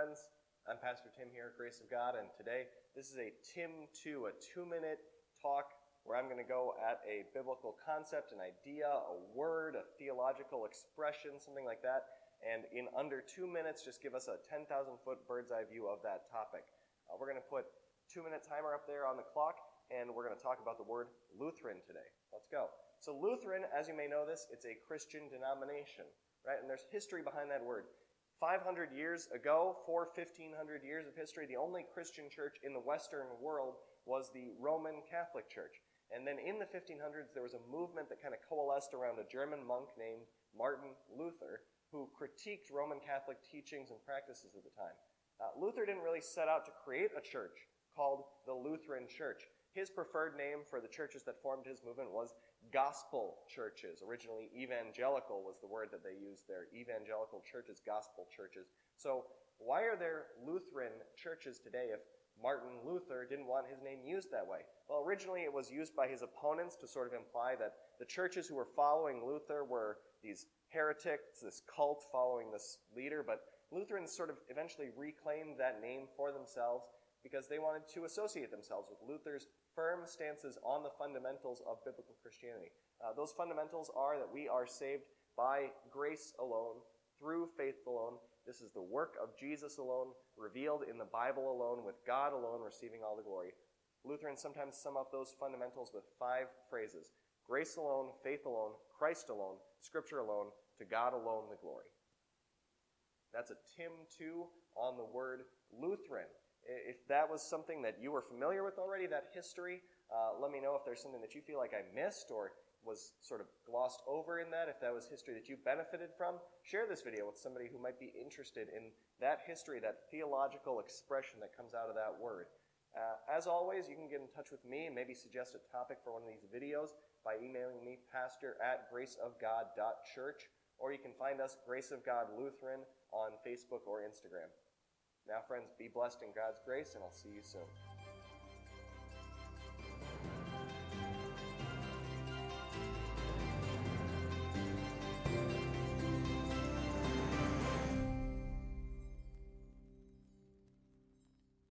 friends. I'm Pastor Tim here at Grace of God, and today this is a Tim 2, a two minute talk where I'm going to go at a biblical concept, an idea, a word, a theological expression, something like that, and in under two minutes, just give us a 10,000 foot bird's eye view of that topic. Uh, we're going to put two minute timer up there on the clock, and we're going to talk about the word Lutheran today. Let's go. So, Lutheran, as you may know this, it's a Christian denomination, right? And there's history behind that word. 500 years ago, for 1500 years of history, the only Christian church in the Western world was the Roman Catholic Church. And then in the 1500s, there was a movement that kind of coalesced around a German monk named Martin Luther, who critiqued Roman Catholic teachings and practices at the time. Uh, Luther didn't really set out to create a church called the Lutheran Church. His preferred name for the churches that formed his movement was gospel churches. Originally, evangelical was the word that they used there. Evangelical churches, gospel churches. So, why are there Lutheran churches today if Martin Luther didn't want his name used that way? Well, originally it was used by his opponents to sort of imply that the churches who were following Luther were these heretics, this cult following this leader, but Lutherans sort of eventually reclaimed that name for themselves because they wanted to associate themselves with Luther's firm stances on the fundamentals of biblical Christianity. Uh, those fundamentals are that we are saved by grace alone, through faith alone. This is the work of Jesus alone, revealed in the Bible alone, with God alone receiving all the glory. Lutherans sometimes sum up those fundamentals with five phrases grace alone, faith alone, Christ alone, Scripture alone, to God alone the glory. That's a Tim 2 on the word Lutheran. If that was something that you were familiar with already, that history, uh, let me know if there's something that you feel like I missed or was sort of glossed over in that, if that was history that you benefited from. Share this video with somebody who might be interested in that history, that theological expression that comes out of that word. Uh, as always, you can get in touch with me and maybe suggest a topic for one of these videos by emailing me, pastor at graceofgod.church, or you can find us, Grace of God Lutheran, on Facebook or Instagram. Now, friends, be blessed in God's grace, and I'll see you soon.